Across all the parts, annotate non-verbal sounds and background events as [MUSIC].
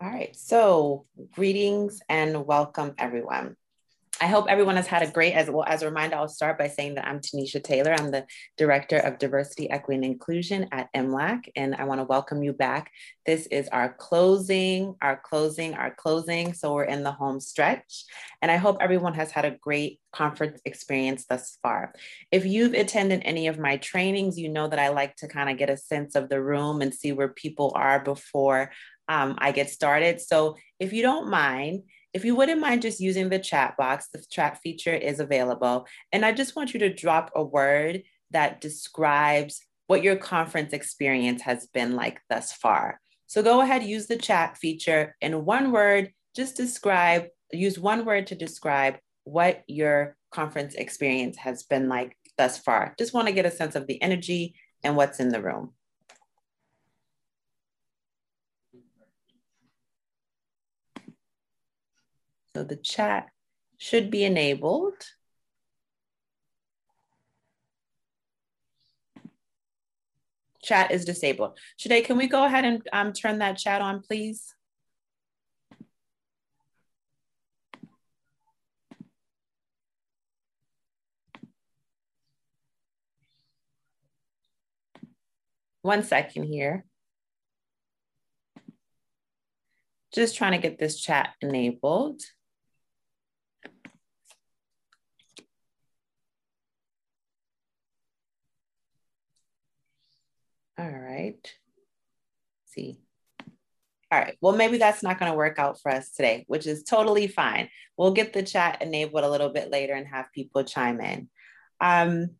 All right, so greetings and welcome everyone. I hope everyone has had a great, as well as a reminder, I'll start by saying that I'm Tanisha Taylor. I'm the Director of Diversity, Equity, and Inclusion at MLAC, and I wanna welcome you back. This is our closing, our closing, our closing. So we're in the home stretch. And I hope everyone has had a great conference experience thus far. If you've attended any of my trainings, you know that I like to kind of get a sense of the room and see where people are before um, I get started. So if you don't mind, if you wouldn't mind just using the chat box, the chat feature is available. And I just want you to drop a word that describes what your conference experience has been like thus far. So go ahead, use the chat feature in one word, just describe, use one word to describe what your conference experience has been like thus far. Just want to get a sense of the energy and what's in the room. So the chat should be enabled. Chat is disabled. Shade, can we go ahead and um, turn that chat on, please? One second here. Just trying to get this chat enabled. All right. Let's see. All right. Well, maybe that's not going to work out for us today, which is totally fine. We'll get the chat enabled a little bit later and have people chime in. Um,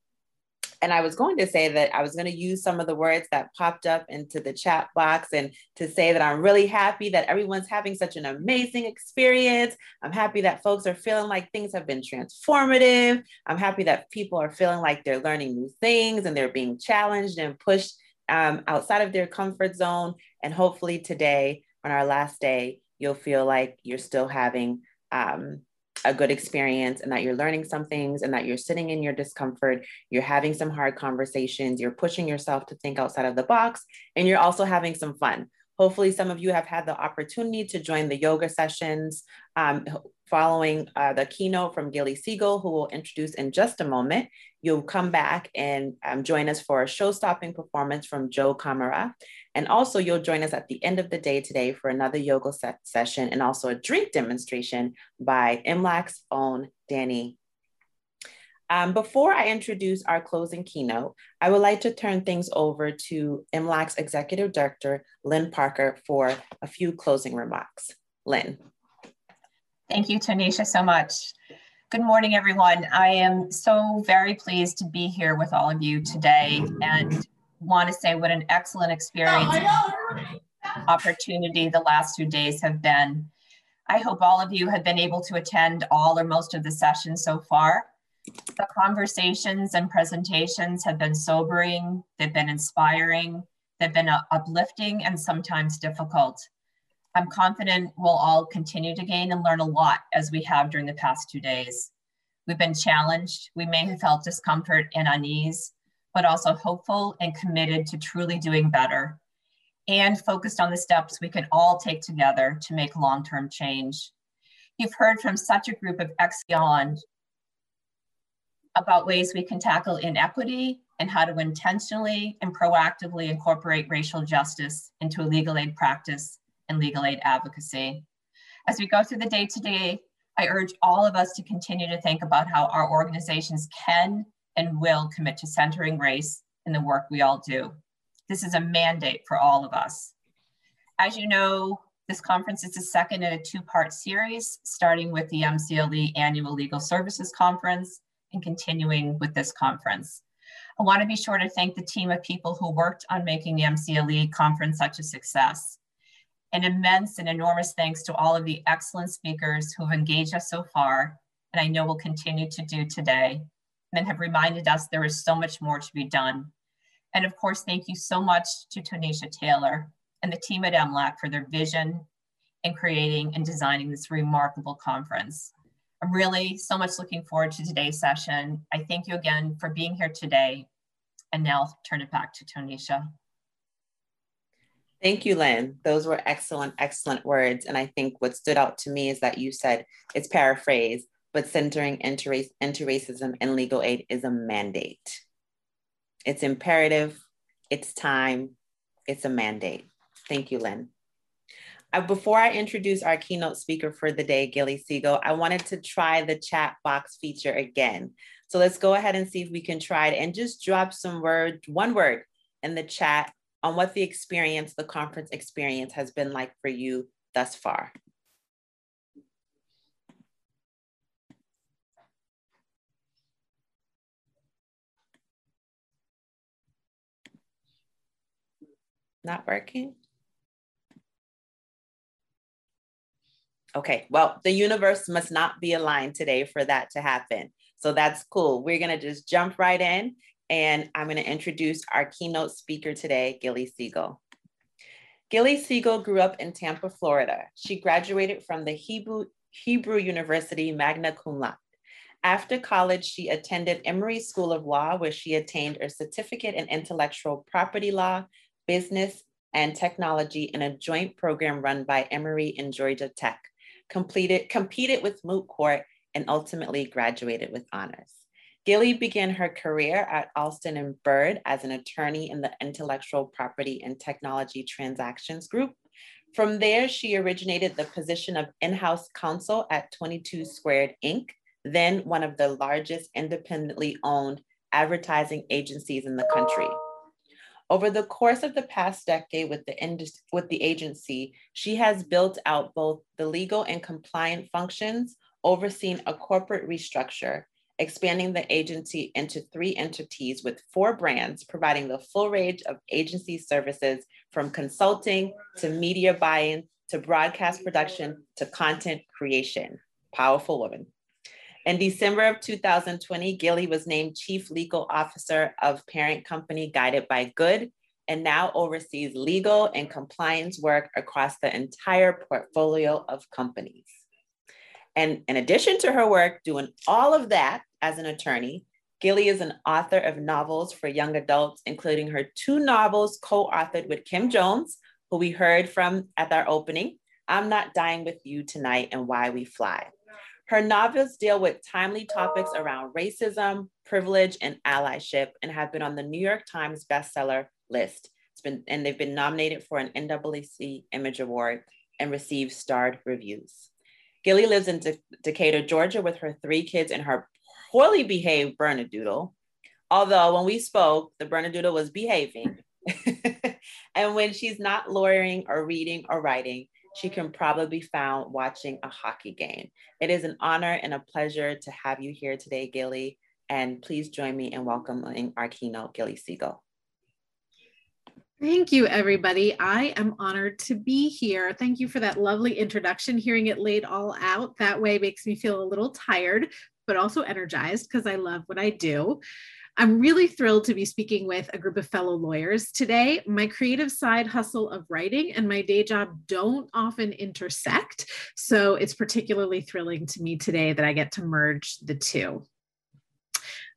and I was going to say that I was going to use some of the words that popped up into the chat box and to say that I'm really happy that everyone's having such an amazing experience. I'm happy that folks are feeling like things have been transformative. I'm happy that people are feeling like they're learning new things and they're being challenged and pushed um, outside of their comfort zone. And hopefully today, on our last day, you'll feel like you're still having um, a good experience and that you're learning some things and that you're sitting in your discomfort, you're having some hard conversations, you're pushing yourself to think outside of the box, and you're also having some fun. Hopefully, some of you have had the opportunity to join the yoga sessions um, following uh, the keynote from Gilly Segal, who will introduce in just a moment. You'll come back and um, join us for a show stopping performance from Joe Camara. And also, you'll join us at the end of the day today for another yoga session and also a drink demonstration by MLAC's own Danny um, before I introduce our closing keynote, I would like to turn things over to MLAC's Executive Director, Lynn Parker, for a few closing remarks. Lynn. Thank you, Tanisha, so much. Good morning, everyone. I am so very pleased to be here with all of you today and want to say what an excellent experience opportunity the last two days have been. I hope all of you have been able to attend all or most of the sessions so far. The conversations and presentations have been sobering, they've been inspiring, they've been uh, uplifting and sometimes difficult. I'm confident we'll all continue to gain and learn a lot as we have during the past two days. We've been challenged, we may have felt discomfort and unease, but also hopeful and committed to truly doing better and focused on the steps we can all take together to make long-term change. You've heard from such a group of Exion about ways we can tackle inequity and how to intentionally and proactively incorporate racial justice into a legal aid practice and legal aid advocacy. As we go through the day to day, I urge all of us to continue to think about how our organizations can and will commit to centering race in the work we all do. This is a mandate for all of us. As you know, this conference is the second in a two-part series, starting with the MCLE Annual Legal Services Conference and continuing with this conference. I want to be sure to thank the team of people who worked on making the MCLE conference such a success. An immense and enormous thanks to all of the excellent speakers who have engaged us so far, and I know will continue to do today, and have reminded us there is so much more to be done. And of course, thank you so much to Tanisha Taylor and the team at MLAC for their vision in creating and designing this remarkable conference. I'm really so much looking forward to today's session. I thank you again for being here today. And now I'll turn it back to Tanisha. Thank you, Lynn. Those were excellent, excellent words. And I think what stood out to me is that you said it's paraphrase, but centering inter-race, inter-racism and legal aid is a mandate. It's imperative, it's time, it's a mandate. Thank you, Lynn. Uh, before I introduce our keynote speaker for the day, Gilly Segal, I wanted to try the chat box feature again. So let's go ahead and see if we can try it and just drop some word, one word in the chat on what the experience, the conference experience has been like for you thus far. Not working? Okay, well, the universe must not be aligned today for that to happen. So that's cool. We're gonna just jump right in and I'm gonna introduce our keynote speaker today, Gilly Segal. Gilly Segal grew up in Tampa, Florida. She graduated from the Hebrew, Hebrew University magna cum laude. After college, she attended Emory School of Law, where she attained a certificate in intellectual property law, business, and technology in a joint program run by Emory and Georgia Tech completed, competed with moot court, and ultimately graduated with honors. Gilly began her career at Alston and Bird as an attorney in the Intellectual Property and Technology Transactions Group. From there, she originated the position of in-house counsel at 22 Squared Inc., then one of the largest independently owned advertising agencies in the country. Over the course of the past decade with the, with the agency, she has built out both the legal and compliant functions, overseeing a corporate restructure, expanding the agency into three entities with four brands, providing the full range of agency services from consulting to media buying to broadcast production to content creation. Powerful woman. In December of 2020, Gilly was named Chief Legal Officer of parent company Guided by Good and now oversees legal and compliance work across the entire portfolio of companies. And in addition to her work doing all of that as an attorney, Gilly is an author of novels for young adults, including her two novels co authored with Kim Jones, who we heard from at our opening I'm Not Dying with You Tonight and Why We Fly. Her novels deal with timely topics around racism, privilege, and allyship, and have been on the New York Times bestseller list. It's been and they've been nominated for an NAACP Image Award and received starred reviews. Gilly lives in De- Decatur, Georgia, with her three kids and her poorly behaved Bernedoodle. Although when we spoke, the Bernedoodle was behaving. [LAUGHS] and when she's not lawyering or reading or writing, she can probably be found watching a hockey game. It is an honor and a pleasure to have you here today, Gilly. And please join me in welcoming our keynote, Gilly Segal. Thank you, everybody. I am honored to be here. Thank you for that lovely introduction. Hearing it laid all out that way makes me feel a little tired, but also energized because I love what I do. I'm really thrilled to be speaking with a group of fellow lawyers today. My creative side hustle of writing and my day job don't often intersect, so it's particularly thrilling to me today that I get to merge the two.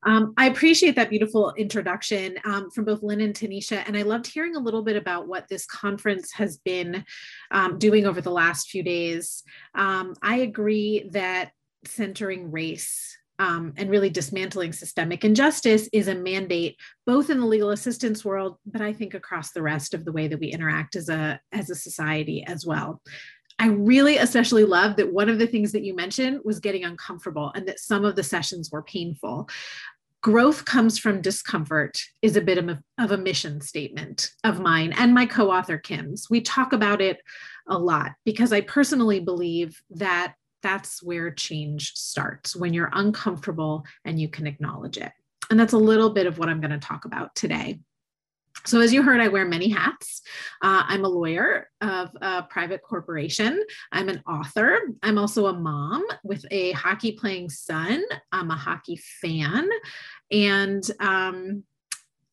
Um, I appreciate that beautiful introduction um, from both Lynn and Tanisha, and I loved hearing a little bit about what this conference has been um, doing over the last few days. Um, I agree that centering race um, and really dismantling systemic injustice is a mandate both in the legal assistance world but i think across the rest of the way that we interact as a as a society as well. I really especially love that one of the things that you mentioned was getting uncomfortable and that some of the sessions were painful. Growth comes from discomfort is a bit of a, of a mission statement of mine and my co-author kim's. We talk about it a lot because i personally believe that that's where change starts when you're uncomfortable and you can acknowledge it. And that's a little bit of what I'm going to talk about today. So, as you heard, I wear many hats. Uh, I'm a lawyer of a private corporation. I'm an author. I'm also a mom with a hockey playing son. I'm a hockey fan. And um,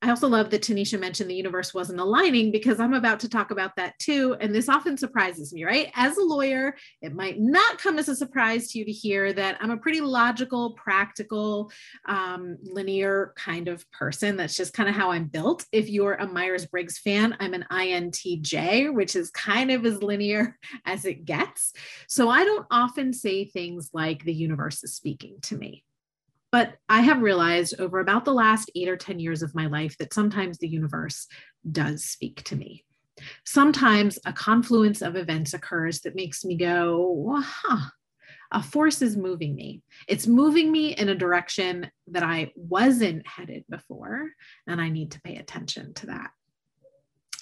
I also love that Tanisha mentioned the universe wasn't aligning because I'm about to talk about that too. And this often surprises me, right? As a lawyer, it might not come as a surprise to you to hear that I'm a pretty logical, practical, um, linear kind of person. That's just kind of how I'm built. If you're a Myers Briggs fan, I'm an INTJ, which is kind of as linear [LAUGHS] as it gets. So I don't often say things like the universe is speaking to me. But I have realized over about the last eight or 10 years of my life that sometimes the universe does speak to me. Sometimes a confluence of events occurs that makes me go, huh, a force is moving me. It's moving me in a direction that I wasn't headed before, and I need to pay attention to that.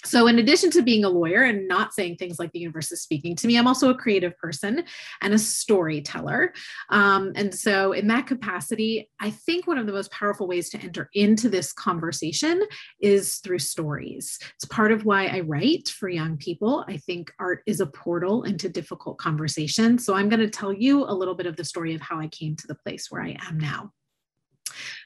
So, in addition to being a lawyer and not saying things like the universe is speaking to me, I'm also a creative person and a storyteller. Um, and so, in that capacity, I think one of the most powerful ways to enter into this conversation is through stories. It's part of why I write for young people. I think art is a portal into difficult conversations. So, I'm going to tell you a little bit of the story of how I came to the place where I am now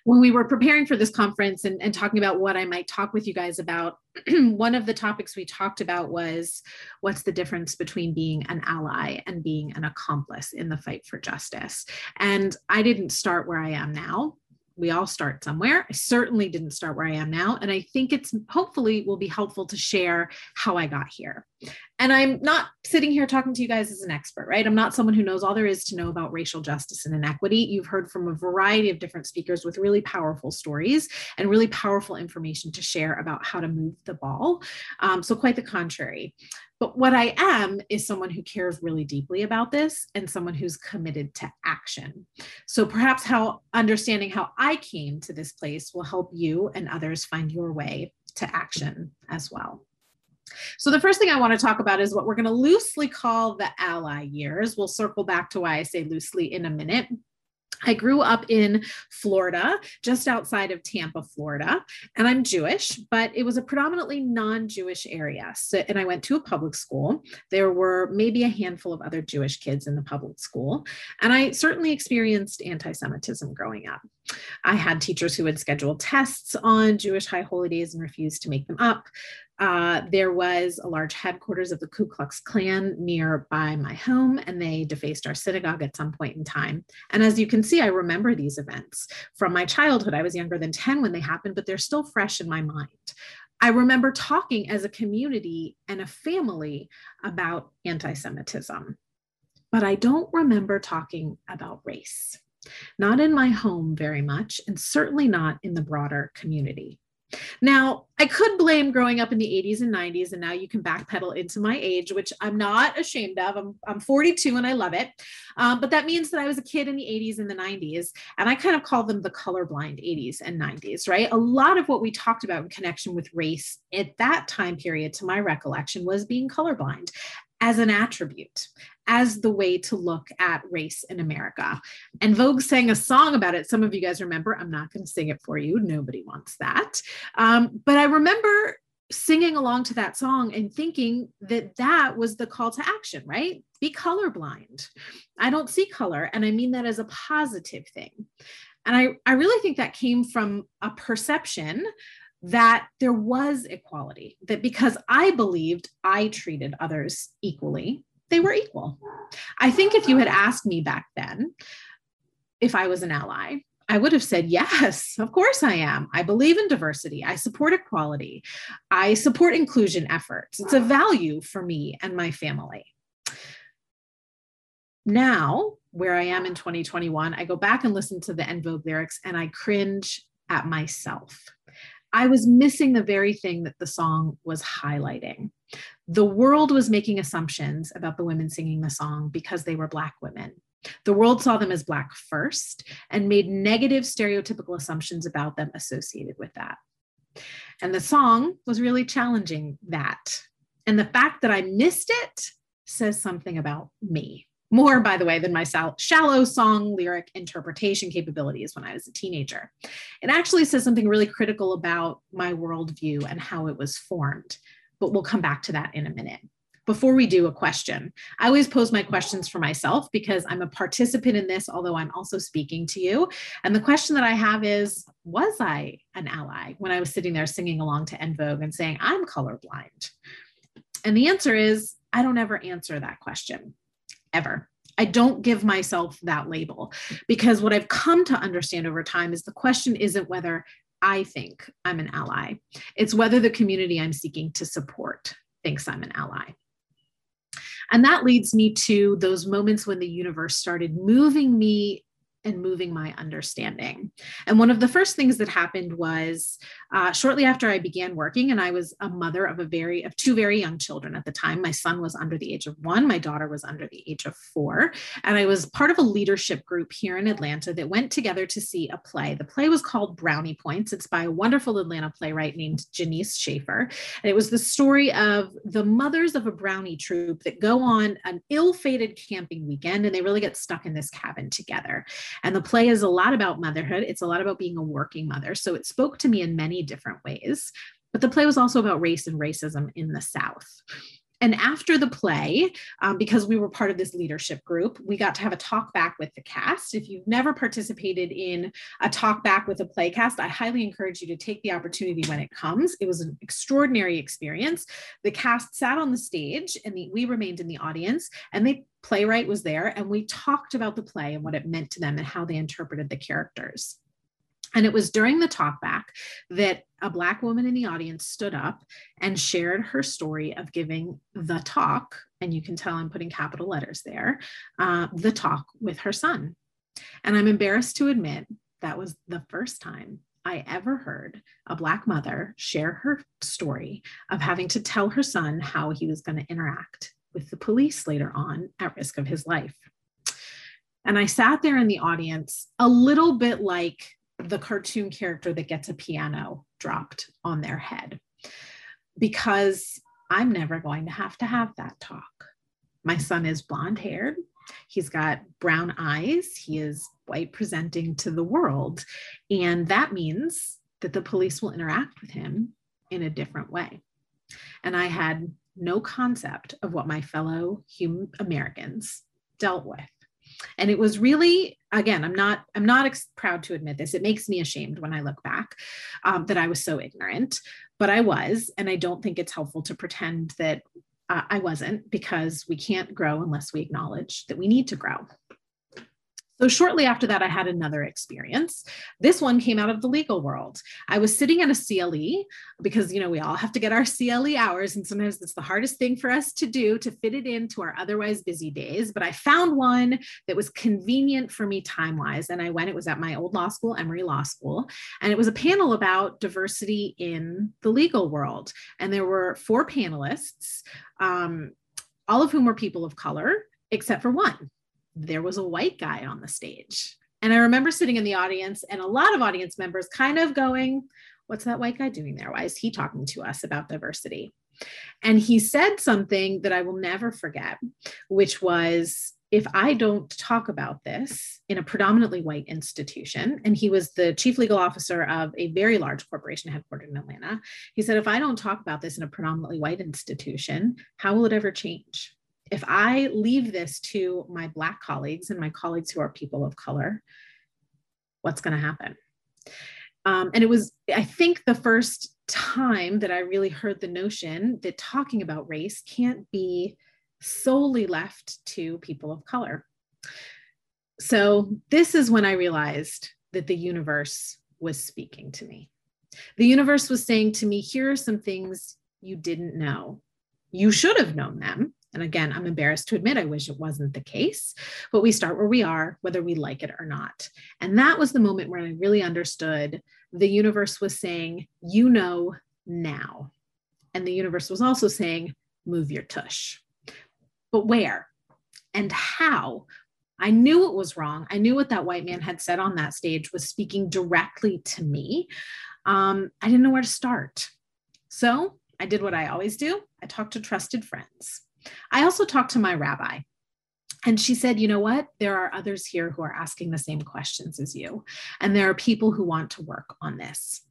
when we were preparing for this conference and, and talking about what I might talk with you guys about, [CLEARS THROAT] one of the topics we talked about was what's the difference between being an ally and being an accomplice in the fight for justice. And I didn't start where I am now we all start somewhere. I certainly didn't start where I am now. And I think it's hopefully will be helpful to share how I got here. And I'm not sitting here talking to you guys as an expert, right? I'm not someone who knows all there is to know about racial justice and inequity. You've heard from a variety of different speakers with really powerful stories and really powerful information to share about how to move the ball. Um, so, quite the contrary. But what I am is someone who cares really deeply about this and someone who's committed to action. So perhaps how understanding how I came to this place will help you and others find your way to action as well. So the first thing I want to talk about is what we're going to loosely call the ally years. We'll circle back to why I say loosely in a minute. I grew up in Florida, just outside of Tampa, Florida, and I'm Jewish, but it was a predominantly non Jewish area. So, and I went to a public school. There were maybe a handful of other Jewish kids in the public school. And I certainly experienced anti Semitism growing up. I had teachers who would schedule tests on Jewish high holidays and refuse to make them up. Uh, there was a large headquarters of the Ku Klux Klan nearby my home, and they defaced our synagogue at some point in time. And as you can see, I remember these events from my childhood. I was younger than 10 when they happened, but they're still fresh in my mind. I remember talking as a community and a family about anti Semitism, but I don't remember talking about race. Not in my home very much, and certainly not in the broader community. Now, I could blame growing up in the 80s and 90s, and now you can backpedal into my age, which I'm not ashamed of. I'm, I'm 42 and I love it. Um, but that means that I was a kid in the 80s and the 90s, and I kind of call them the colorblind 80s and 90s, right? A lot of what we talked about in connection with race at that time period, to my recollection, was being colorblind as an attribute, as the way to look at race in America. And Vogue sang a song about it. Some of you guys remember. I'm not going to sing it for you. Nobody wants that. Um, but I remember singing along to that song and thinking that that was the call to action, right? Be colorblind. I don't see color. And I mean that as a positive thing. And I, I really think that came from a perception that there was equality, that because I believed I treated others equally, they were equal. I think if you had asked me back then if I was an ally, I would have said, yes, of course I am. I believe in diversity. I support equality. I support inclusion efforts. It's a value for me and my family. Now, where I am in 2021, I go back and listen to the En Vogue lyrics and I cringe at myself. I was missing the very thing that the song was highlighting. The world was making assumptions about the women singing the song because they were Black women. The world saw them as Black first and made negative stereotypical assumptions about them associated with that. And the song was really challenging that. And the fact that I missed it says something about me more, by the way, than my shallow song lyric interpretation capabilities when I was a teenager. It actually says something really critical about my worldview and how it was formed, but we'll come back to that in a minute. before we do a question. I always pose my questions for myself because I'm a participant in this, although I'm also speaking to you. And the question that I have is Was I an ally when I was sitting there singing along to En Vogue and saying, I'm colorblind? And the answer is, I don't ever answer that question, ever. I don't give myself that label because what I've come to understand over time is the question isn't whether I think I'm an ally, it's whether the community I'm seeking to support thinks I'm an ally. And that leads me to those moments when the universe started moving me and moving my understanding. And one of the first things that happened was uh, shortly after I began working, and I was a mother of a very of two very young children at the time. My son was under the age of one, my daughter was under the age of four, and I was part of a leadership group here in Atlanta that went together to see a play. The play was called Brownie Points. It's by a wonderful Atlanta playwright named Janece Shaffer, and it was the story of the mothers of a brownie troop that go on an ill-fated camping weekend, and they really get stuck in this cabin together. And the play is a lot about motherhood. It's a lot about being a working mother. So it spoke to me in many different ways. But the play was also about race and racism in the South. And after the play, um, because we were part of this leadership group, we got to have a talk back with the cast. If you've never participated in a talk back with a play cast, I highly encourage you to take the opportunity when it comes. It was an extraordinary experience. The cast sat on the stage and the, we remained in the audience, and the playwright was there, and we talked about the play and what it meant to them and how they interpreted the characters. And it was during the talkback that a Black woman in the audience stood up and shared her story of giving the talk, and you can tell I'm putting capital letters there, uh, the talk with her son. And I'm embarrassed to admit that was the first time I ever heard a Black mother share her story of having to tell her son how he was going to interact with the police later on at risk of his life. And I sat there in the audience a little bit like the cartoon character that gets a piano dropped on their head because I'm never going to have to have that talk. My son is blonde haired. He's got brown eyes. He is white presenting to the world. And that means that the police will interact with him in a different way. And I had no concept of what my fellow Americans dealt with and it was really again i'm not i'm not ex- proud to admit this. It makes me ashamed when i look back um, that i was so ignorant but i was and i don't think it's helpful to pretend that uh, i wasn't because we can't grow unless we acknowledge that we need to grow so shortly after that, I had another experience. This one came out of the legal world. I was sitting at a CLE because, you know, we all have to get our CLE hours, and sometimes it's the hardest thing for us to do to fit it into our otherwise busy days. But I found one that was convenient for me time wise. And I went, it was at my old law school, Emory Law School, and it was a panel about diversity in the legal world. And there were four panelists, um, all of whom were people of color, except for one there was a white guy on the stage. And I remember sitting in the audience and a lot of audience members kind of going, What's that white guy doing there? Why is he talking to us about diversity? And he said something that I will never forget, which was, if I don't talk about this in a predominantly white institution, and he was the chief legal officer of a very large corporation headquartered in Atlanta, he said, if I don't talk about this in a predominantly white institution, how will it ever change? If I leave this to my Black colleagues and my colleagues who are people of color, what's going to happen? Um, and it was, I think, the first time that I really heard the notion that talking about race can't be solely left to people of color. So, this is when I realized that the universe was speaking to me. The universe was saying to me, here are some things you didn't know. You should have known them and again, I'm embarrassed to admit I wish it wasn't the case, but we start where we are, whether we like it or not. And that was the moment where I really understood the universe was saying, you know now. And the universe was also saying, move your tush. But where and how? I knew it was wrong. I knew what that white man had said on that stage was speaking directly to me. Um, I didn't know where to start. So I did what I always do I talked to trusted friends. I also talked to my rabbi. And she said, you know what? There are others here who are asking the same questions as you. And there are people who want to work on this.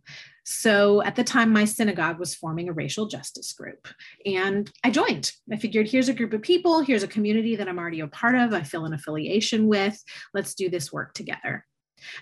So at the time, my synagogue was forming a racial justice group, and I joined. I figured here's a group of people, here's a community that I'm already a part of, I feel an affiliation with. Let's do this work together.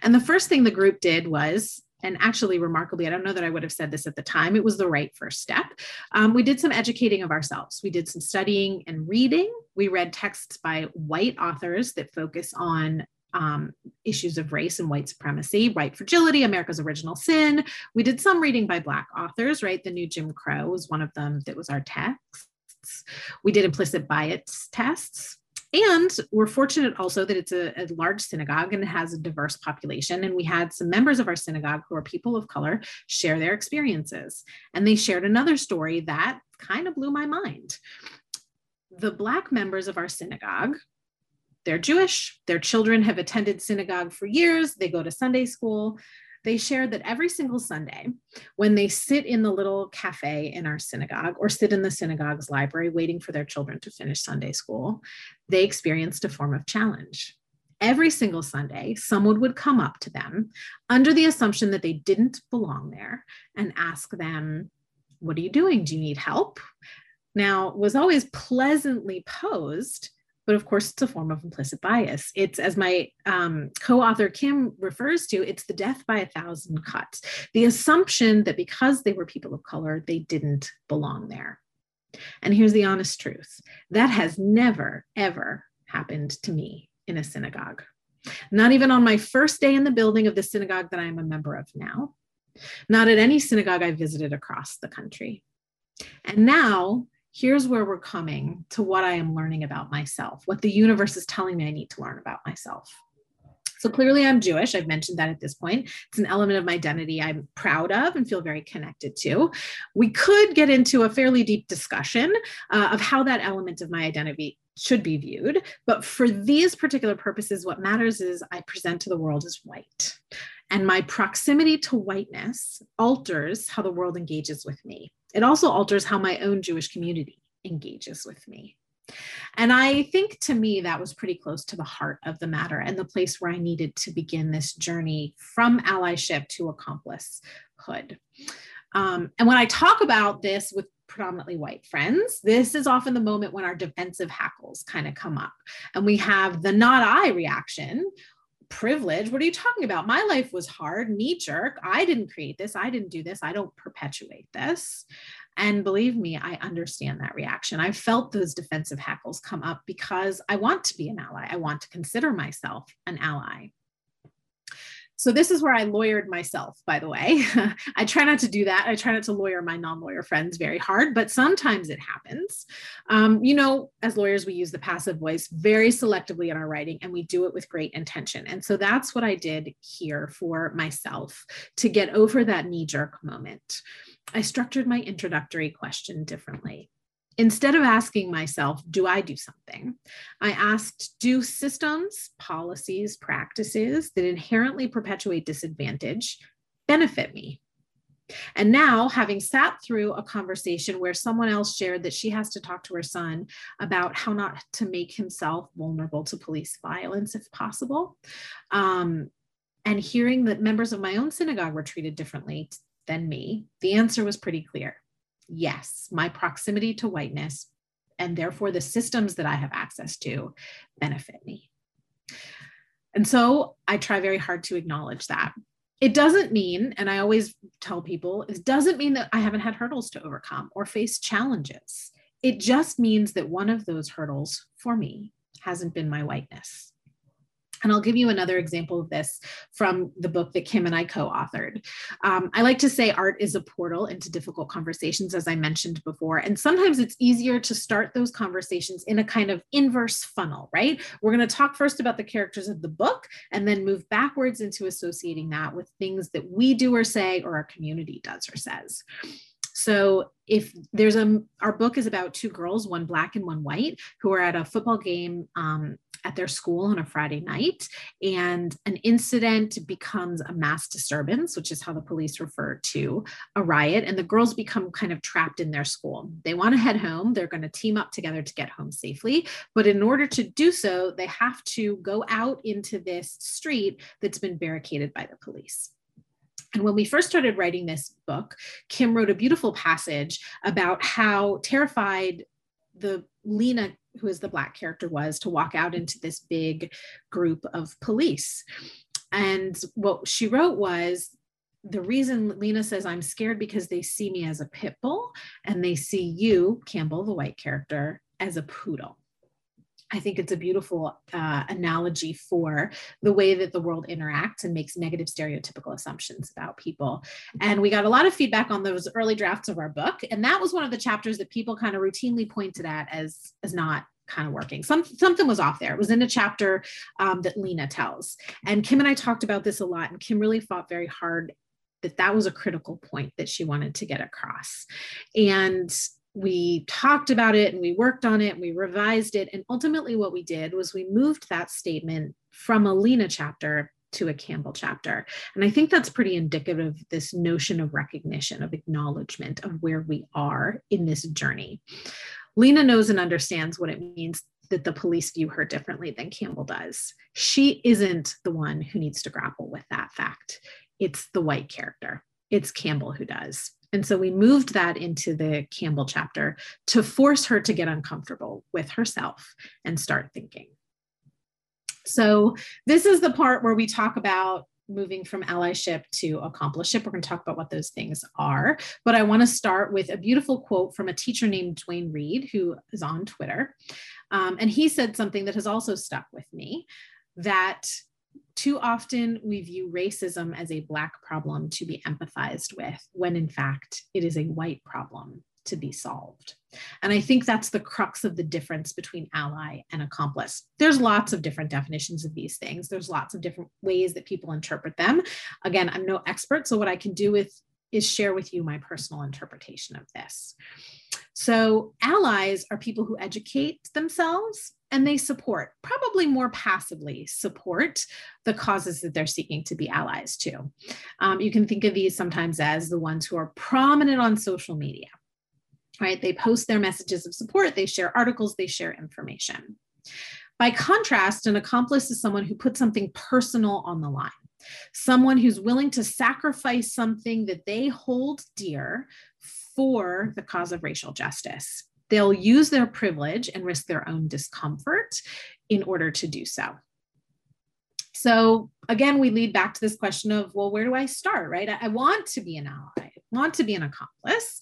And the first thing the group did was and actually remarkably i don't know that i would have said this at the time it was the right first step um, we did some educating of ourselves we did some studying and reading we read texts by white authors that focus on um, issues of race and white supremacy, white fragility, America's original sin. We did some reading by Black authors, right? The new Jim Crow was one of them that was our texts. We did implicit bias tests. And we're fortunate also that it's a, a, large synagogue and it has a diverse population. And we had some members of our synagogue who are people of color share their experiences. And they shared another story that kind of blew my mind. The Black members of our synagogue they're Jewish, their children have attended synagogue for years, they go to Sunday school. They shared that every single Sunday, when they sit in the little cafe in our synagogue or sit in the synagogue's library waiting for their children to finish Sunday school, they experienced a form of challenge. Every single Sunday, someone would come up to them under the assumption that they didn't belong there and ask them, What are you doing? Do you need help? Now, was always pleasantly posed but of course it's a form of implicit bias. It's as my um, co-author kim refers to it's the death by a thousand cuts. The assumption that because they were people of color they didn't belong there. And here's the honest truth. That has never ever happened to me in a synagogue. Not even on my first day in the building of the synagogue that i'm a member of now. Not at any synagogue i visited across the country. And now here's where we're coming to what I am learning about myself, what the universe is telling me I need to learn about myself. So clearly, I'm Jewish. I've mentioned that at this point. It's an element of my identity I'm proud of and feel very connected to. We could get into a fairly deep discussion uh, of how that element of my identity should be viewed. But for these particular purposes, what matters is I present to the world as white. And my proximity to whiteness alters how the world engages with me. It also alters how my own Jewish community engages with me. And I think to me, that was pretty close to the heart of the matter and the place where I needed to begin this journey from allyship to accomplicehood. Um, and when I talk about this with predominantly white friends, this is often the moment when our defensive hackles kind of come up. And we have the not I reaction, privilege. What are you talking about? My life was hard, knee jerk. I didn't create this. I didn't do this. I don't perpetuate this. And believe me, I understand that reaction. I felt those defensive hackles come up because I want to be an ally. I want to consider myself an ally. So this is where I lawyered myself, by the way. [LAUGHS] I try not to do that. I try not to lawyer my non-lawyer friends very hard, but sometimes it happens. Um, you know, as lawyers, we use the passive voice very selectively in our writing, and we do it with great intention. And so that's what I did here for myself to get over that knee-jerk moment. I structured my introductory question differently. Instead of asking myself, do I do something? I asked, do systems, policies, practices that inherently perpetuate disadvantage benefit me? And now, having sat through a conversation where someone else shared that she has to talk to her son about how not to make himself vulnerable to police violence if possible, um, and hearing that members of my own synagogue were treated differently than me, the answer was pretty clear yes, my proximity to whiteness and therefore the systems that I have access to benefit me. And so I try very hard to acknowledge that. It doesn't mean, and I always tell people, it doesn't mean that I haven't had hurdles to overcome or face challenges. It just means that one of those hurdles for me hasn't been my whiteness. And I'll give you another example of this from the book that Kim and I co authored. Um, I like to say art is a portal into difficult conversations, as I mentioned before. And sometimes it's easier to start those conversations in a kind of inverse funnel, right? We're going to talk first about the characters of the book and then move backwards into associating that with things that we do or say or our community does or says. So if there's a, our book is about two girls, one black and one white, who are at a football game um, at their school on a Friday night, and an incident becomes a mass disturbance, which is how the police refer to a riot, and the girls become kind of trapped in their school. They want to head home, they're going to team up together to get home safely, but in order to do so, they have to go out into this street that's been barricaded by the police. And when we first started writing this book, Kim wrote a beautiful passage about how terrified the Lena, who is the black character, was to walk out into this big group of police. And what she wrote was the reason Lena says I'm scared because they see me as a pit bull and they see you, Campbell, the white character, as a poodle. I think it's a beautiful uh, analogy for the way that the world interacts and makes negative stereotypical assumptions about people. And we got a lot of feedback on those early drafts of our book. And that was one of the chapters that people kind of routinely pointed at as, as not kind of working. Some, something was off there. It was in a chapter um, that Lena tells. And Kim and I talked about this a lot. And Kim really fought very hard that that was a critical point that she wanted to get across. And we talked about it and we worked on it and we revised it. And ultimately, what we did was we moved that statement from a Lena chapter to a Campbell chapter. And I think that's pretty indicative of this notion of recognition, of acknowledgement of where we are in this journey. Lena knows and understands what it means that the police view her differently than Campbell does. She isn't the one who needs to grapple with that fact. It's the white character. It's Campbell who does. And so we moved that into the Campbell chapter to force her to get uncomfortable with herself and start thinking. So, this is the part where we talk about moving from allyship to accompliceship. We're going to talk about what those things are. But I want to start with a beautiful quote from a teacher named Dwayne Reed, who is on Twitter. Um, and he said something that has also stuck with me that too often we view racism as a Black problem to be empathized with, when in fact it is a white problem to be solved. And I think that's the crux of the difference between ally and accomplice. There's lots of different definitions of these things. There's lots of different ways that people interpret them. Again, I'm no expert, so what I can do with is share with you my personal interpretation of this. So, allies are people who educate themselves and they support, probably more passively support the causes that they're seeking to be allies to. Um, you can think of these sometimes as the ones who are prominent on social media, right? They post their messages of support, they share articles, they share information. By contrast, an accomplice is someone who puts something personal on the line, someone who's willing to sacrifice something that they hold dear for the cause of racial justice. They'll use their privilege and risk their own discomfort in order to do so. So again, we lead back to this question of, well, where do I start, right? I, want to be an ally, I want to be an accomplice.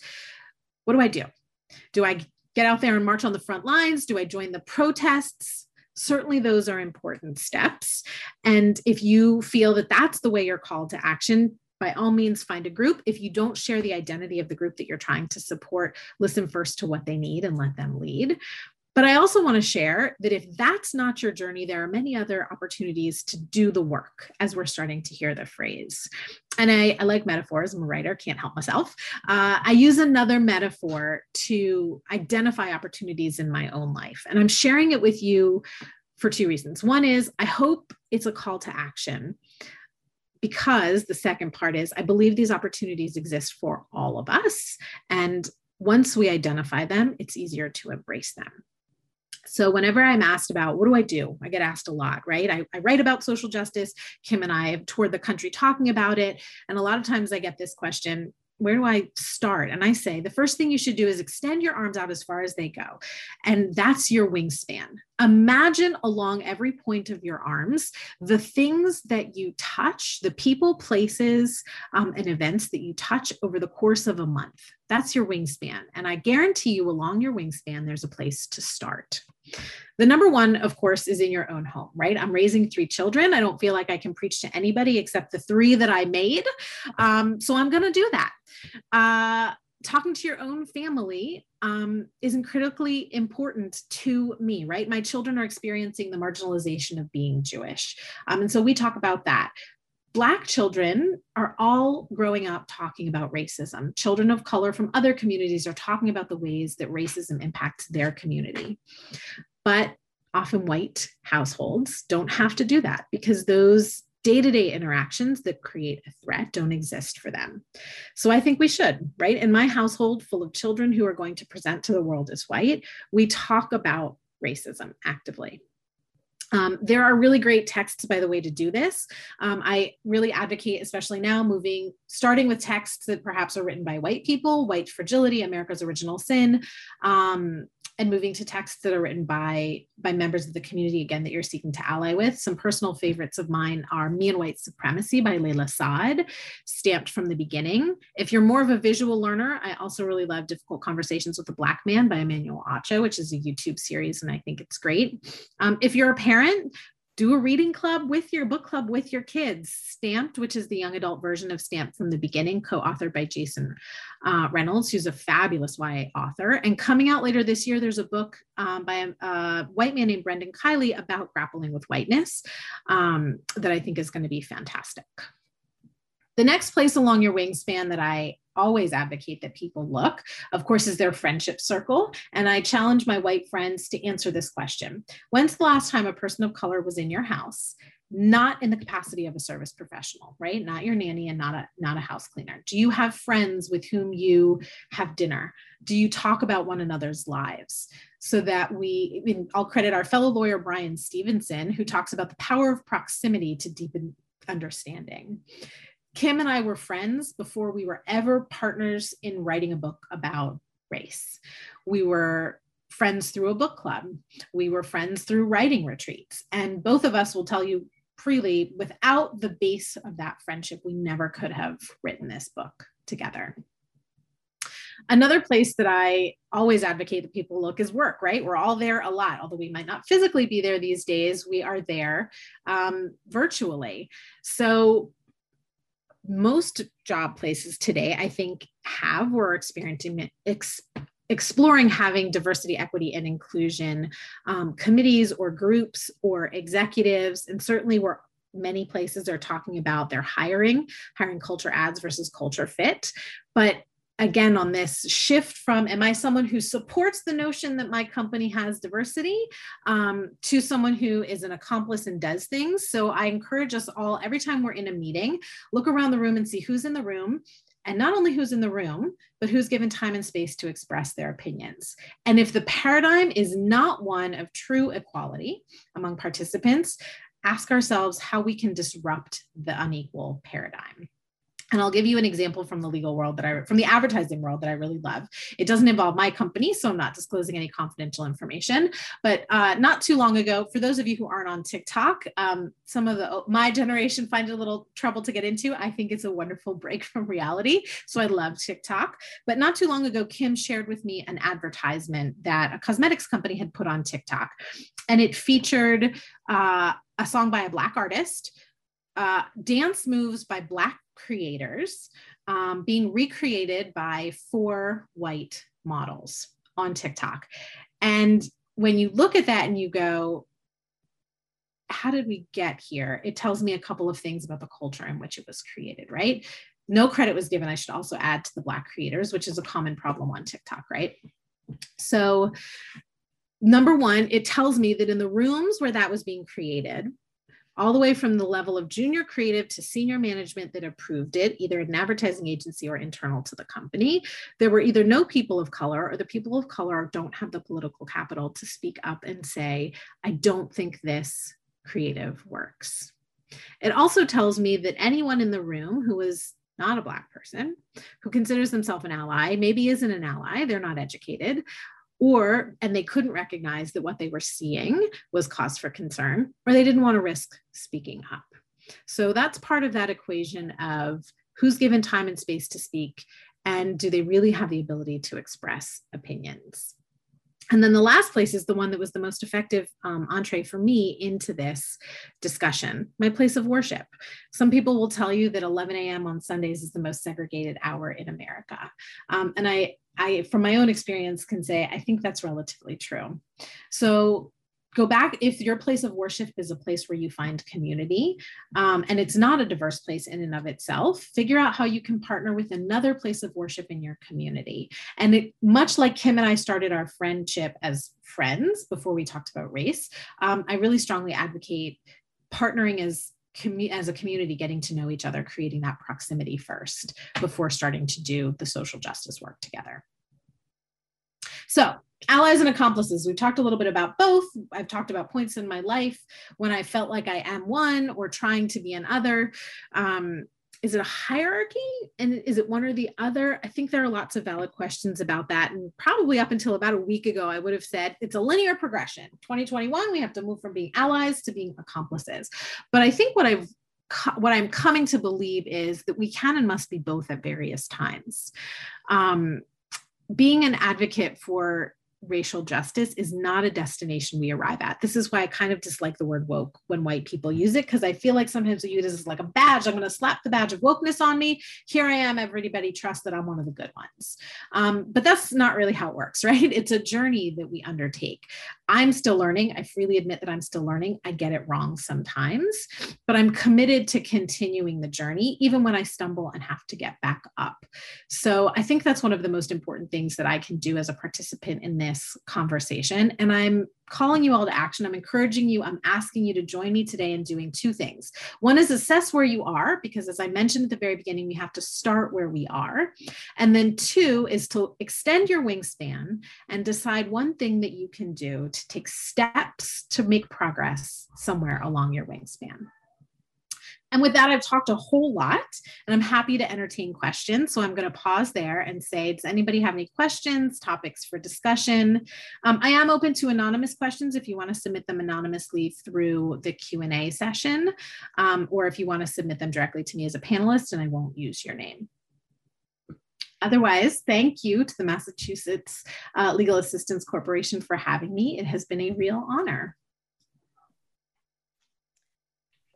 What do I do? Do I get out there and march on the front lines? Do I join the protests? Certainly, those are important steps. And if you feel that that's the way you're called to action, by all means find a group. If you don't share the identity of the group that you're trying to support, listen first to what they need and let them lead. But I also want to share that if that's not your journey, there are many other opportunities to do the work as we're starting to hear the phrase. And I, I like metaphors. I'm a writer, can't help myself. Uh, I use another metaphor to identify opportunities in my own life. And I'm sharing it with you for two reasons. One is I hope it's a call to action because the second part is I believe these opportunities exist for all of us. And once we identify them, it's easier to embrace them. So, whenever I'm asked about what do I do, I get asked a lot, right? I, I, write about social justice. Kim and I have toured the country talking about it. And a lot of times I get this question where do I start? And I say the first thing you should do is extend your arms out as far as they go. And that's your wingspan. Imagine along every point of your arms the things that you touch, the people, places, um, and events that you touch over the course of a month. That's your wingspan. And I guarantee you, along your wingspan, there's a place to start. The number one, of course, is in your own home, right? I'm raising three children. I don't feel like I can preach to anybody except the three that I made. Um, so I'm going to do that. Uh, talking to your own family um, is critically important to me, right? My children are experiencing the marginalization of being Jewish. Um, and so we talk about that. Black children are all growing up talking about racism. Children of color from other communities are talking about the ways that racism impacts their community. But often white households don't have to do that because those day to day interactions that create a threat don't exist for them. So I think we should, right? In my household, full of children who are going to present to the world as white, we talk about racism actively. Um, there are really great texts, by the way, to do this. Um, I really advocate, especially now, moving, starting with texts that perhaps are written by white people, White Fragility, America's Original Sin, um, and moving to texts that are written by by members of the community again that you're seeking to ally with. Some personal favorites of mine are me and white supremacy by layla saad stamped from the beginning. If you're more of a visual learner i also really love difficult conversations with a black man by emmanuel acho which is a youtube series and i think it's great. Um, if you're a parent do a reading club with your book club with your kids. Stamped, which is the young adult version of Stamped from the beginning, co authored by Jason uh, Reynolds, who's a fabulous YA author. And coming out later this year, there's a book um, by a, a, white man named Brendan Kiely about grappling with whiteness um, that I think is going to be fantastic. The next place along your wingspan that I always advocate that people look, of course, is their friendship circle. And I challenge my white friends to answer this question When's the last time a person of color was in your house? Not in the capacity of a service professional, right? Not your nanny and not a not a house cleaner. Do you have friends with whom you have dinner? Do you talk about one another's lives? So that we, I'll credit our fellow lawyer Bryan Stevenson, who talks about the power of proximity to deepen understanding. Kim and I were friends before we were ever partners in writing a book about race. We were friends through a book club. We were friends through writing retreats. And both of us will tell you freely without the base of that friendship, we never could have written this book together. Another place that I always advocate that people look is work, right? We're all there a lot, although we might not physically be there these days, we are there um, virtually. So most job places today, I think, have or are experiencing ex, exploring having diversity, equity, and inclusion um, committees or groups or executives, and certainly we're many places are talking about their hiring, hiring culture adds versus culture fit. But again on this shift from am i someone who supports the notion that my company has diversity um, to someone who is an accomplice and does things? So i encourage us all every time we're in a meeting look around the room and see who's in the room. And not only who's in the room but who's given time and space to express their opinions. And if the paradigm is not one of true equality among participants ask ourselves how we can disrupt the unequal paradigm and I'll give you an example from the legal world that I, from the advertising world that I really love. It doesn't involve my company, so I'm not disclosing any confidential information. But uh, not too long ago, for those of you who aren't on TikTok, um, some of the my generation find it a little trouble to get into. I think it's a wonderful break from reality, so I love TikTok. But not too long ago, Kim shared with me an advertisement that a cosmetics company had put on TikTok, and it featured uh, a song by a black artist. Uh, dance moves by black creators um, being recreated by four white models on TikTok. And when you look at that and you go, how did we get here? It tells me a couple of things about the culture in which it was created, right? No credit was given. I should also add to the Black creators, which is a common problem on TikTok, right? So, number one, it tells me that in the rooms where that was being created, all the way from the level of junior creative to senior management that approved it, either an advertising agency or internal to the company. There were either no people of color or the people of color don't have the political capital to speak up and say, I don't think this creative works. It also tells me that anyone in the room who is not a Black person, who considers themselves an ally, maybe isn't an ally, they're not educated, or and they couldn't recognize that what they were seeing was cause for concern or they didn't want to risk speaking up so that's part of that equation of who's given time and space to speak and do they really have the ability to express opinions and then the last place is the one that was the most effective um, entree for me into this discussion my place of worship. Some people will tell you that 11 a.m. on Sundays is the most segregated hour in America. Um, and I, I, from my own experience, can say I think that's relatively true. So go back if your place of worship is a place where you find community um, and it's not a diverse place in and of itself figure out how you can partner with another place of worship in your community and it, much like kim and i started our friendship as friends before we talked about race um, i really strongly advocate partnering as as a community getting to know each other creating that proximity first before starting to do the social justice work together So, allies and accomplices. We've talked a little bit about both. I've talked about points in my life when I felt like I am one or trying to be another. Um, is it a hierarchy? And is it one or the other? I think there are lots of valid questions about that. And probably up until about a week ago i would have said it's a linear progression. 2021 we have to move from being allies to being accomplices. But i think what i've what i'm coming to believe is that we can and must be both at various times. Um, being an advocate for racial justice is not a destination we arrive at. This is why I kind of dislike the word woke when white people use it, because I feel like sometimes we use it as like a badge. I'm going to slap the badge of wokeness on me. Here I am. Everybody trusts that I'm one of the good ones. Um, but that's not really how it works, [LAUGHS] right? It's a journey that we undertake. I'm still learning. I freely admit that I'm still learning. I get it wrong sometimes, but I'm committed to continuing the journey, even when I stumble and have to get back up. So I think that's one of the most important things that I can do as a participant in this conversation. And I'm calling you all to action. I'm encouraging you, I'm asking you to join me today in doing two things. One is assess where you are, because as I mentioned at the very beginning, we have to start where we are. And then two is to extend your wingspan and decide one thing that you can do to take steps to make progress somewhere along your wingspan. And with that, I've talked a whole lot and I'm happy to entertain questions. So I'm going to pause there and say, does anybody have any questions, topics for discussion? Um, I am open to anonymous questions if you want to submit them anonymously through the Q&A session, um, or if you want to submit them directly to me as a panelist and I won't use your name. Otherwise, thank you to the Massachusetts uh, Legal Assistance Corporation for having me. It has been a real honor.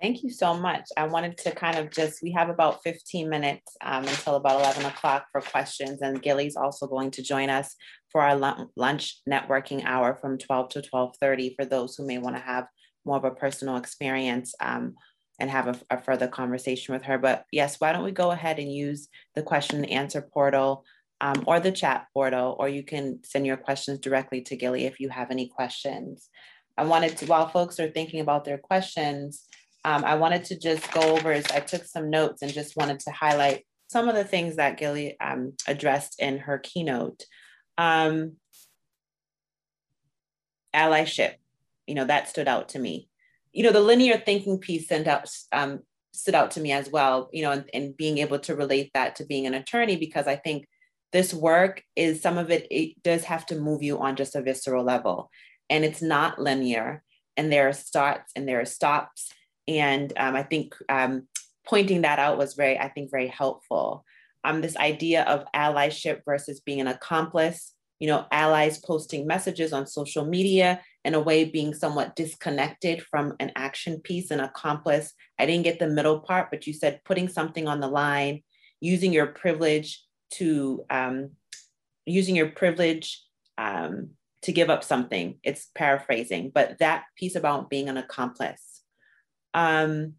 Thank you so much. I wanted to kind of just, we have about 15 minutes um, until about 11 o'clock for questions and Gilly's also going to join us for our lunch networking hour from 12 to 12.30 for those who may wanna have more of a personal experience um, and have a, a, further conversation with her. But yes, why don't we go ahead and use the question and answer portal um, or the chat portal, or you can send your questions directly to Gilly if you have any questions. I wanted to, while folks are thinking about their questions, um, I wanted to just go over is I took some notes and just wanted to highlight some of the things that Gilly um, addressed in her keynote. Um, allyship, you know, that stood out to me. You know, the linear thinking piece sent out, um, stood out to me as well, you know, and, and being able to relate that to being an attorney, because I think this work is some of it, it does have to move you on just a visceral level. And it's not linear. And there are starts and there are stops and um, I think um, pointing that out was very, I think, very helpful. Um, this idea of allyship versus being an accomplice, you know, allies posting messages on social media in a way being somewhat disconnected from an action piece, an accomplice. I didn't get the middle part, but you said putting something on the line, using your privilege to, um, using your privilege um, to give up something. It's paraphrasing, but that piece about being an accomplice um,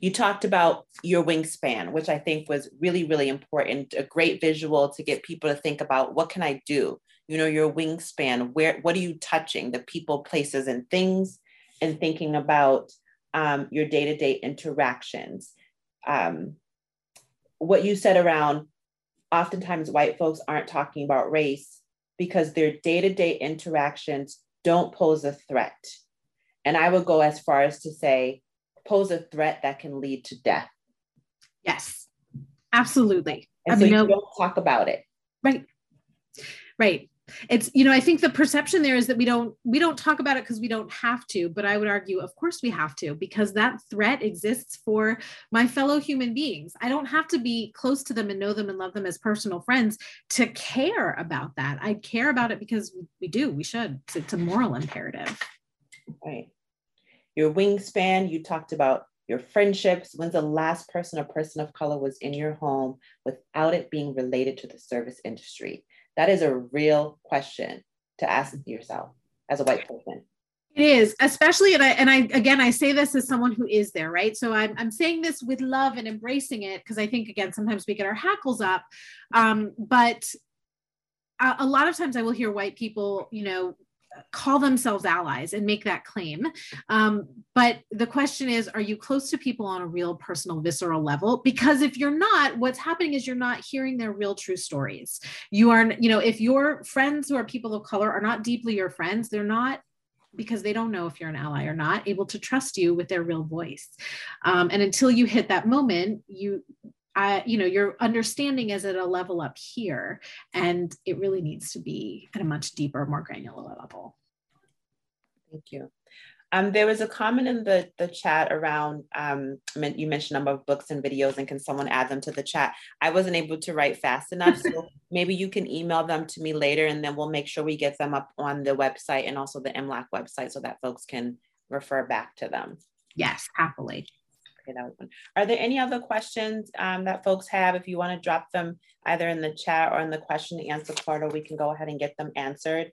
you talked about your wingspan, which I think was really, really important, a great visual to get people to think about what can I do? You know, your wingspan, where, what are you touching? The people, places, and things, and thinking about um, your day to day interactions. Um, what you said around oftentimes white folks aren't talking about race because their day to day interactions don't pose a threat and I would go as far as to say, pose a threat that can lead to death. Yes, absolutely. And I so mean, you don't talk about it. Right. Right. It's, you know, I think the perception there is that we don't, we don't talk about it because we don't have to, but I would argue, of course we have to, because that threat exists for my fellow human beings. I don't have to be close to them and know them and love them as personal friends to care about that. I care about it because we do, we should. It's, it's a moral imperative. Right your wingspan, you talked about your friendships. When's the last person a person of color was in your home without it being related to the service industry? That is a real question to ask yourself as a white person. It is, especially, and I and I again I say this as someone who is there, right? So I'm I'm saying this with love and embracing it because I think again sometimes we get our hackles up, um, but a, a lot of times I will hear white people, you know, call themselves allies and make that claim. Um, but the question is, are you close to people on a real personal, visceral level? Because if you're not, what's happening is you're not hearing their real true stories. You are, you know, if your friends who are people of color are not deeply your friends, they're not because they don't know if you're an ally or not able to trust you with their real voice um, and until you hit that moment you uh, you know your understanding is at a level up here and it really needs to be at a much deeper more granular level thank you um, there was a comment in the, the chat around, um, you mentioned a number of books and videos and can someone add them to the chat? I wasn't able to write fast enough. So [LAUGHS] maybe you can email them to me later and then we'll make sure we get them up on the website and also the MLAC website so that folks can refer back to them. Yes, happily. One. Are there any other questions um, that folks have? If you want to drop them either in the chat or in the question and answer portal, we can go ahead and get them answered.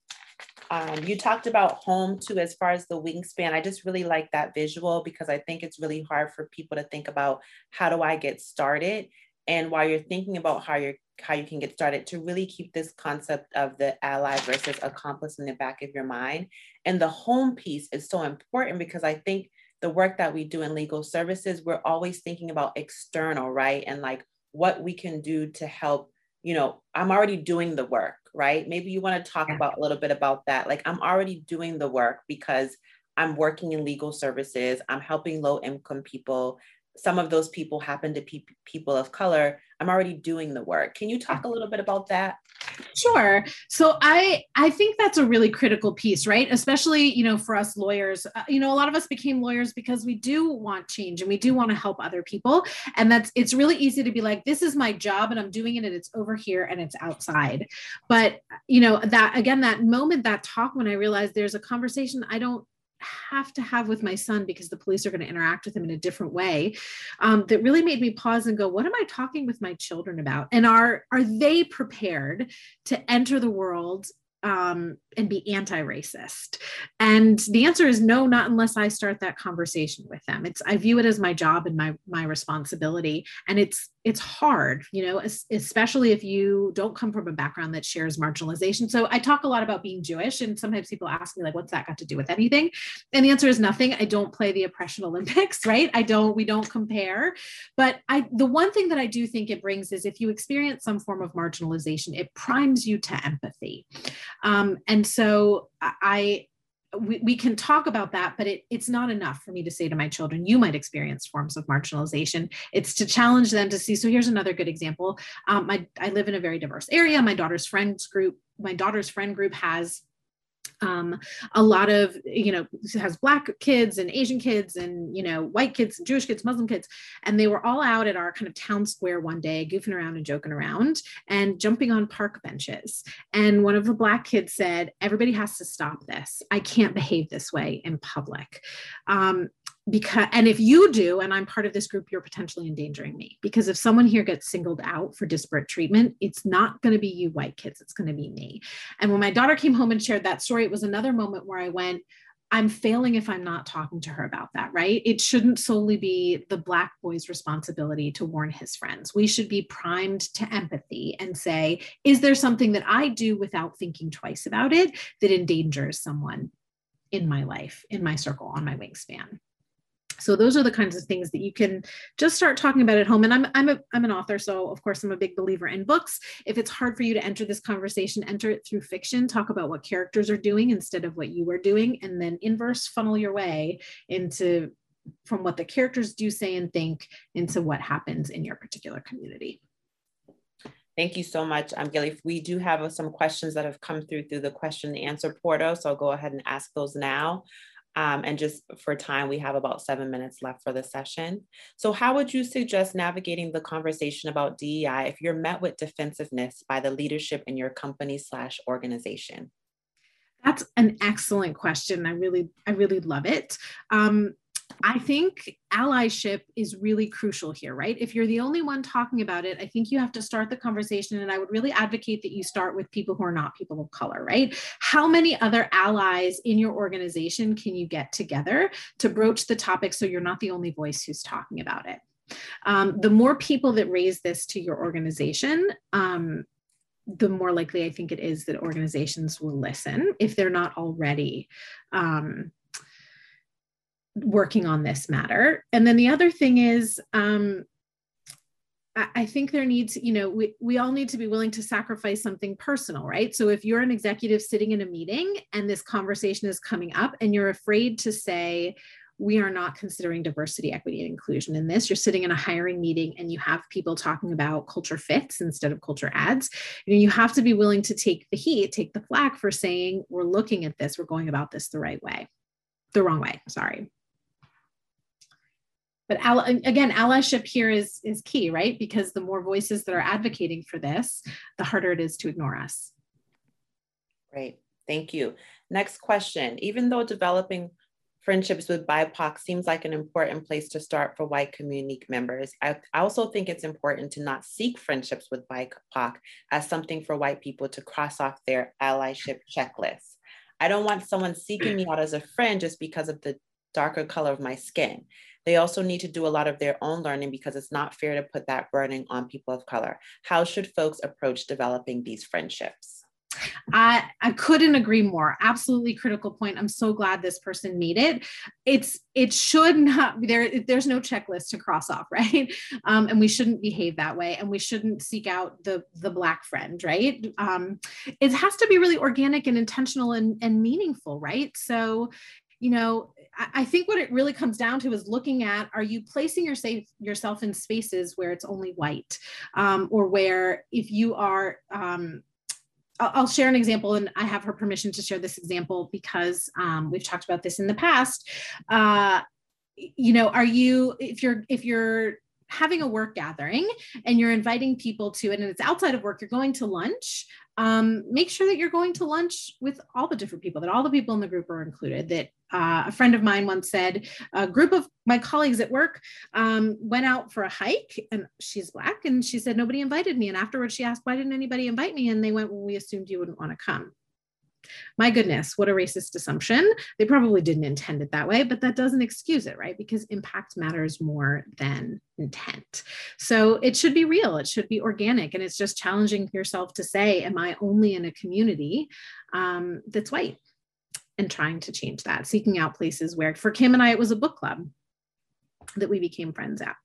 Um, you talked about home too, as far as the wingspan. I just really like that visual because I think it's really hard for people to think about how do I get started. And while you're thinking about how you're how you can get started, to really keep this concept of the ally versus accomplice in the back of your mind. And the home piece is so important because I think the work that we do in legal services, we're always thinking about external, right? And like what we can do to help, you know, I'm already doing the work, right? Maybe you want to talk about a little bit about that. Like I'm already doing the work because I'm working in legal services, I'm helping low income people. Some of those people happen to be people of color. I'm already doing the work. Can you talk a little bit about that? Sure. So I I think that's a really critical piece, right? Especially, you know, for us lawyers. Uh, you know, a lot of us became lawyers because we do want change and we do want to help other people. And that's it's really easy to be like this is my job and I'm doing it and it's over here and it's outside. But, you know, that again that moment that talk when I realized there's a conversation I don't have to have with my son because the police are going to interact with him in a different way um, that really made me pause and go what am i talking with my children about? And are are they prepared to enter the world um, and be anti-racist? And the answer is no not unless i start that conversation with them. It's i view it as my job and my my responsibility and it's it's hard you know especially if you don't come from a background that shares marginalization. So i talk a lot about being jewish and sometimes people ask me like what's that got to do with anything? And the answer is nothing. I don't play the oppression olympics [LAUGHS] right? I don't we don't compare. But i the one thing that i do think it brings is if you experience some form of marginalization it primes you to empathy. Um, and so i we, we can talk about that, but it, it's not enough for me to say to my children, you might experience forms of marginalization. It's to challenge them to see. So here's another good example. Um, my, I live in a very diverse area. My daughter's friends group, my daughter's friend group has um, a lot of you know has black kids and asian kids and you know white kids jewish kids muslim kids and they were all out at our kind of town square one day goofing around and joking around and jumping on park benches. And one of the black kids said everybody has to stop this. I can't behave this way in public. Um, because and if you do and i'm part of this group you're potentially endangering me because if someone here gets singled out for disparate treatment it's not going to be you white kids it's going to be me. And when my daughter came home and shared that story it was another moment where i went i'm failing if i'm not talking to her about that right? It shouldn't solely be the black boy's responsibility to warn his friends. We should be primed to empathy and say is there something that i do without thinking twice about it that endangers someone in my life in my circle on my wingspan so those are the kinds of things that you can just start talking about at home and i'm i'm a, i'm an author so of course i'm a big believer in books if it's hard for you to enter this conversation enter it through fiction talk about what characters are doing instead of what you are doing and then inverse funnel your way into from what the characters do say and think into what happens in your particular community Thank you so much, um, Gilly. We do have some questions that have come through through the question and answer portal, so I'll go ahead and ask those now. Um, and just for time, we have about seven minutes left for the session. So how would you suggest navigating the conversation about DEI if you're met with defensiveness by the leadership in your company slash organization? That's an excellent question. I really, I really love it. Um, I think allyship is really crucial here, right? If you're the only one talking about it, I think you have to start the conversation. And I would really advocate that you start with people who are not people of color, right? How many other allies in your organization can you get together to broach the topic so you're not the only voice who's talking about it? Um, the more people that raise this to your organization, um, the more likely I think it is that organizations will listen if they're not already um, working on this matter. And then the other thing is, um, I think there needs, you know, we, we all need to be willing to sacrifice something personal, right? So if you're an executive sitting in a meeting and this conversation is coming up and you're afraid to say, we are not considering diversity, equity, and inclusion in this. You're sitting in a hiring meeting and you have people talking about culture fits instead of culture adds. You, know, you have to be willing to take the heat, take the flack for saying, we're looking at this, we're going about this the right way, the wrong way, sorry. But again, allyship here is, is key, right? Because the more voices that are advocating for this, the harder it is to ignore us. Great, thank you. Next question. Even though developing friendships with BIPOC seems like an important place to start for white community members. I, also think it's important to not seek friendships with BIPOC as something for white people to cross off their allyship checklist. I don't want someone seeking me out as a friend just because of the darker color of my skin. They also need to do a lot of their own learning because it's not fair to put that burden on people of color. How should folks approach developing these friendships? I I couldn't agree more. Absolutely critical point. I'm so glad this person made it. It's it should not there. There's no checklist to cross off, [LAUGHS] right? Um, and we shouldn't behave that way, and we shouldn't seek out the the black friend, right? Um, it has to be really organic and intentional and and meaningful, right? So you know i think what it really comes down to is looking at are you placing your safe, yourself in spaces where it's only white um, or where if you are um, I'll share an example, and I have her permission to share this example because um, we've talked about this in the past. Uh, you know, are you if you're if you're having a work gathering and you're inviting people to it and it's outside of work you're going to lunch um, make sure that you're going to lunch with all the different people that all the people in the group are included that uh, a friend of mine once said a group of my colleagues at work um, went out for a hike and she's black and she said nobody invited me. And afterwards she asked why didn't anybody invite me? And they went well we assumed you wouldn't want to come my goodness, what a racist assumption. They probably didn't intend it that way, but that doesn't excuse it, right? Because impact matters more than intent. So it should be real, it should be organic. And it's just challenging yourself to say, Am I only in a community um, that's white? And trying to change that, seeking out places where, for Kim and I, it was a book club that we became friends at.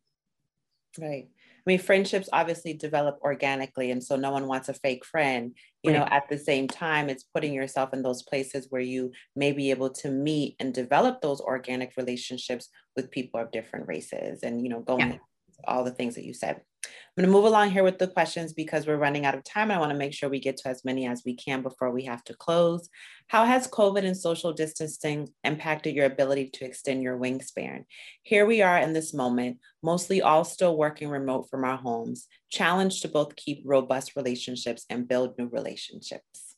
Right. I mean, friendships obviously develop organically, and so no one wants a fake friend. You right. know, at the same time, it's putting yourself in those places where you may be able to meet and develop those organic relationships with people of different races, and you know, going yeah. All the things that you said. I'm going to move along here with the questions because we're running out of time. I want to make sure we get to as many as we can before we have to close. How has COVID and social distancing impacted your ability to extend your wingspan? Here we are in this moment, mostly all still working remote from our homes, challenged to both keep robust relationships and build new relationships.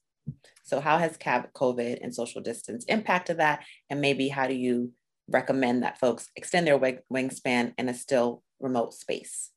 So, how has COVID and social distance impacted that? And maybe how do you recommend that folks extend their wingspan in a still remote space?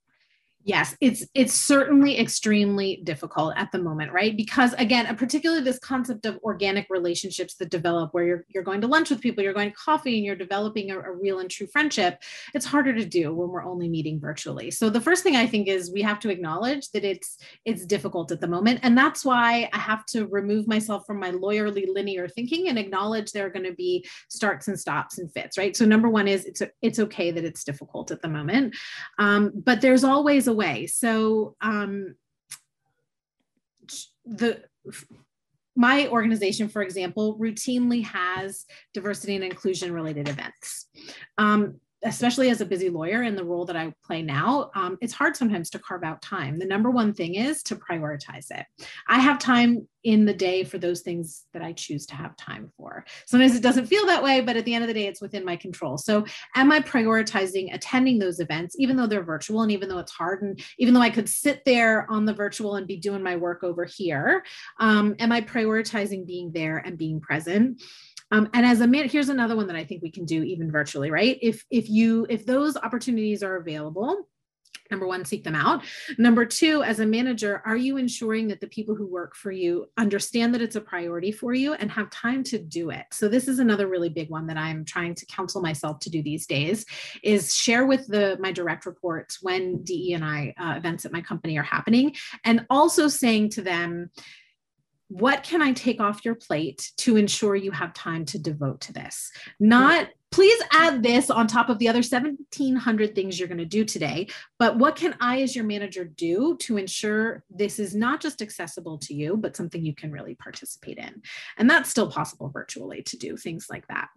Yes, it's it's certainly extremely difficult at the moment, right? Because again, particularly this concept of organic relationships that develop where you're you're going to lunch with people, you're going to coffee and you're developing a, a real and true friendship, it's harder to do when we're only meeting virtually. So the first thing I think is we have to acknowledge that it's it's difficult at the moment. And that's why I have to remove myself from my lawyerly linear thinking and acknowledge there are going to be starts and stops and fits, right? So number one is it's it's okay that it's difficult at the moment. Um, but there's always away. So um, the my organization, for example, routinely has diversity and inclusion related events. Um, especially as a busy lawyer in the role that I play now, um, it's hard sometimes to carve out time. The number one thing is to prioritize it. I have time in the day for those things that I choose to have time for. Sometimes it doesn't feel that way, but at the end of the day, it's within my control. So, am I prioritizing attending those events, even though they're virtual and even though it's hard, and even though I could sit there on the virtual and be doing my work over here? Um, am I prioritizing being there and being present? Um, and as a man, here's another one that I think we can do even virtually, right? If if you if those opportunities are available, Number one, seek them out. Number two, as a manager, are you ensuring that the people who work for you understand that it's a priority for you and have time to do it? So this is another really big one that I'm trying to counsel myself to do these days is share with the my direct reports when DE and I uh, events at my company are happening and also saying to them, what can I take off your plate to ensure you have time to devote to this? Not please add this on top of the other 1700 things you're going to do today but what can i as your manager do to ensure this is not just accessible to you but something you can really participate in? And that's still possible virtually to do things like that.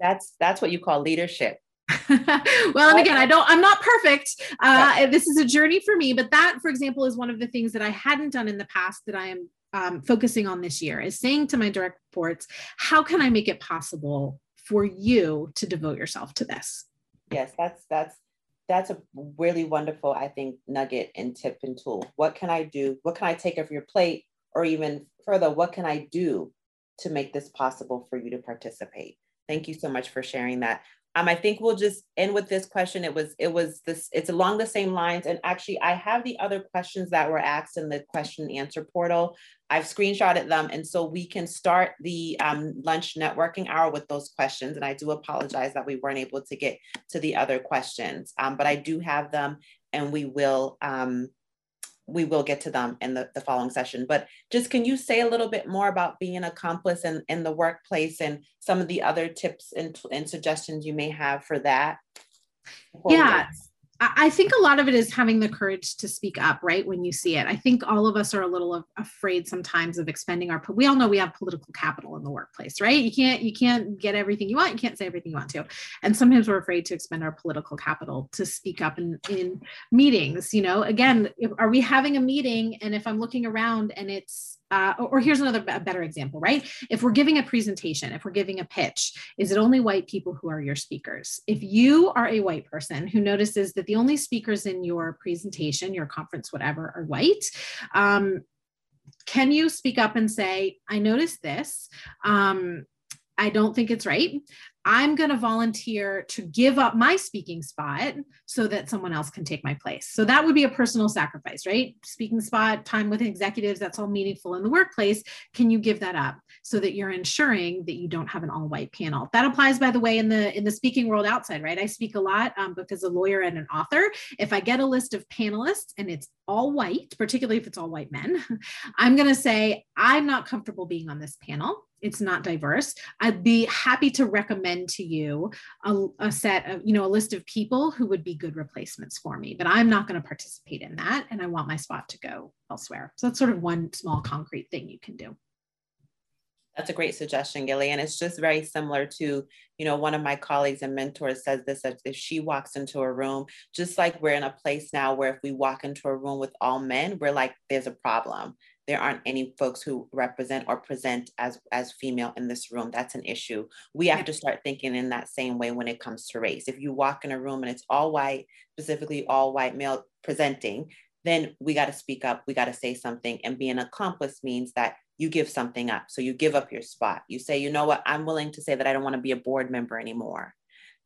That's that's what you call leadership [LAUGHS] well and again i don't i'm not perfect. Uh, this is a journey for me but that for example is one of the things that i hadn't done in the past that i am um, focusing on this year is saying to my direct reports how can i make it possible for you to devote yourself to this? Yes that's that's that's a really wonderful i think nugget and tip and tool. What can i do? What can i take off your plate? Or even further what can i do to make this possible for you to participate? Thank you so much for sharing that um, I think we'll just end with this question. It was, it was this, it's along the same lines. And actually I have the other questions that were asked in the question and answer portal. I've screenshotted them. And so we can start the um, lunch networking hour with those questions. And I do apologize that we weren't able to get to the other questions, um, but I do have them and we will, um, we will get to them in the, the following session. But just can you say a little bit more about being an accomplice in, in the workplace and some of the other tips and, and suggestions you may have for that? Yeah, I think a lot of it is having the courage to speak up, right? When you see it. I think all of us are a little afraid sometimes of expending our, we all know we have political capital in the workplace, right? You can't, you can't get everything you want. You can't say everything you want to. And sometimes we're afraid to expend our political capital to speak up in, in meetings, you know, again, if, are we having a meeting? And if I'm looking around and it's, uh, or here's another better example, right? If we're giving a presentation, if we're giving a pitch, is it only white people who are your speakers? If you are a white person who notices that the only speakers in your presentation, your conference, whatever, are white, um, can you speak up and say, I noticed this? Um, I don't think it's right. I'm going to volunteer to give up my speaking spot so that someone else can take my place. So that would be a personal sacrifice, right? Speaking spot, time with executives, that's all meaningful in the workplace. Can you give that up so that you're ensuring that you don't have an all white panel? That applies, by the way, in the in the speaking world outside, right? I speak a lot um, because a lawyer and an author. If I get a list of panelists and it's all white, particularly if it's all white men, [LAUGHS] I'm going to say, I'm not comfortable being on this panel it's not diverse i'd be happy to recommend to you a, a, set of you know a list of people who would be good replacements for me but i'm not going to participate in that and i want my spot to go elsewhere so that's sort of one small concrete thing you can do that's a great suggestion, Gilly. And it's just very similar to, you know, one of my colleagues and mentors says this that if she walks into a room, just like we're in a place now where if we walk into a room with all men, we're like, there's a problem there aren't any folks who represent or present as as female in this room. That's an issue. We have to start thinking in that same way when it comes to race. If you walk in a room and it's all white specifically all white male presenting then we got to speak up. We got to say something. And be an accomplice means that you give something up. So you give up your spot. You say you know what? I'm willing to say that i don't want to be a board member anymore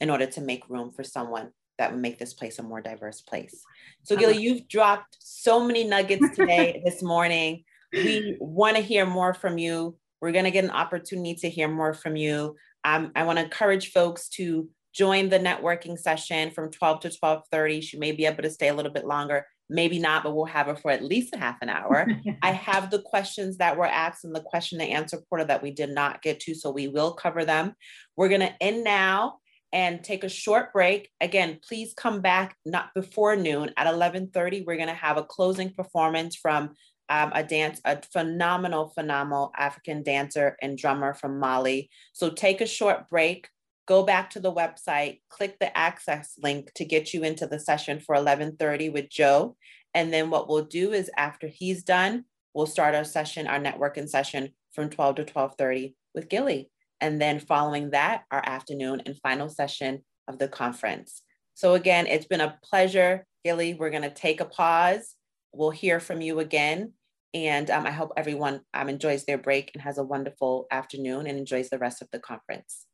in order to make room for someone that would make this place a more diverse place. So, Gilly, you've dropped so many nuggets today, [LAUGHS] this morning. We want to hear more from you. We're going to get an opportunity to hear more from you. Um, I want to encourage folks to join the networking session from 12 to 12:30. She may be able to stay a little bit longer, maybe not, but we'll have her for at least a half an hour. [LAUGHS] I have the questions that were asked in the question and answer portal that we did not get to, so we will cover them. We're going to end now and take a short break. Again, please come back not before noon at 11:30. We're going to have a closing performance from um, a dance, a phenomenal, phenomenal African dancer and drummer from Mali. So take a short break, go back to the website, click the access link to get you into the session for 11:30 with Joe. And then what we'll do is after he's done, we'll start our session, our networking session from 12 to 12:30 with Gilly and then following that, our afternoon and final session of the conference. So again, it's been a pleasure, Gilly. We're gonna take a pause. We'll hear from you again. And um, I hope everyone um, enjoys their break and has a wonderful afternoon and enjoys the rest of the conference.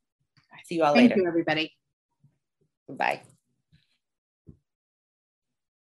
See you all Thank later. Thank you, everybody. Bye.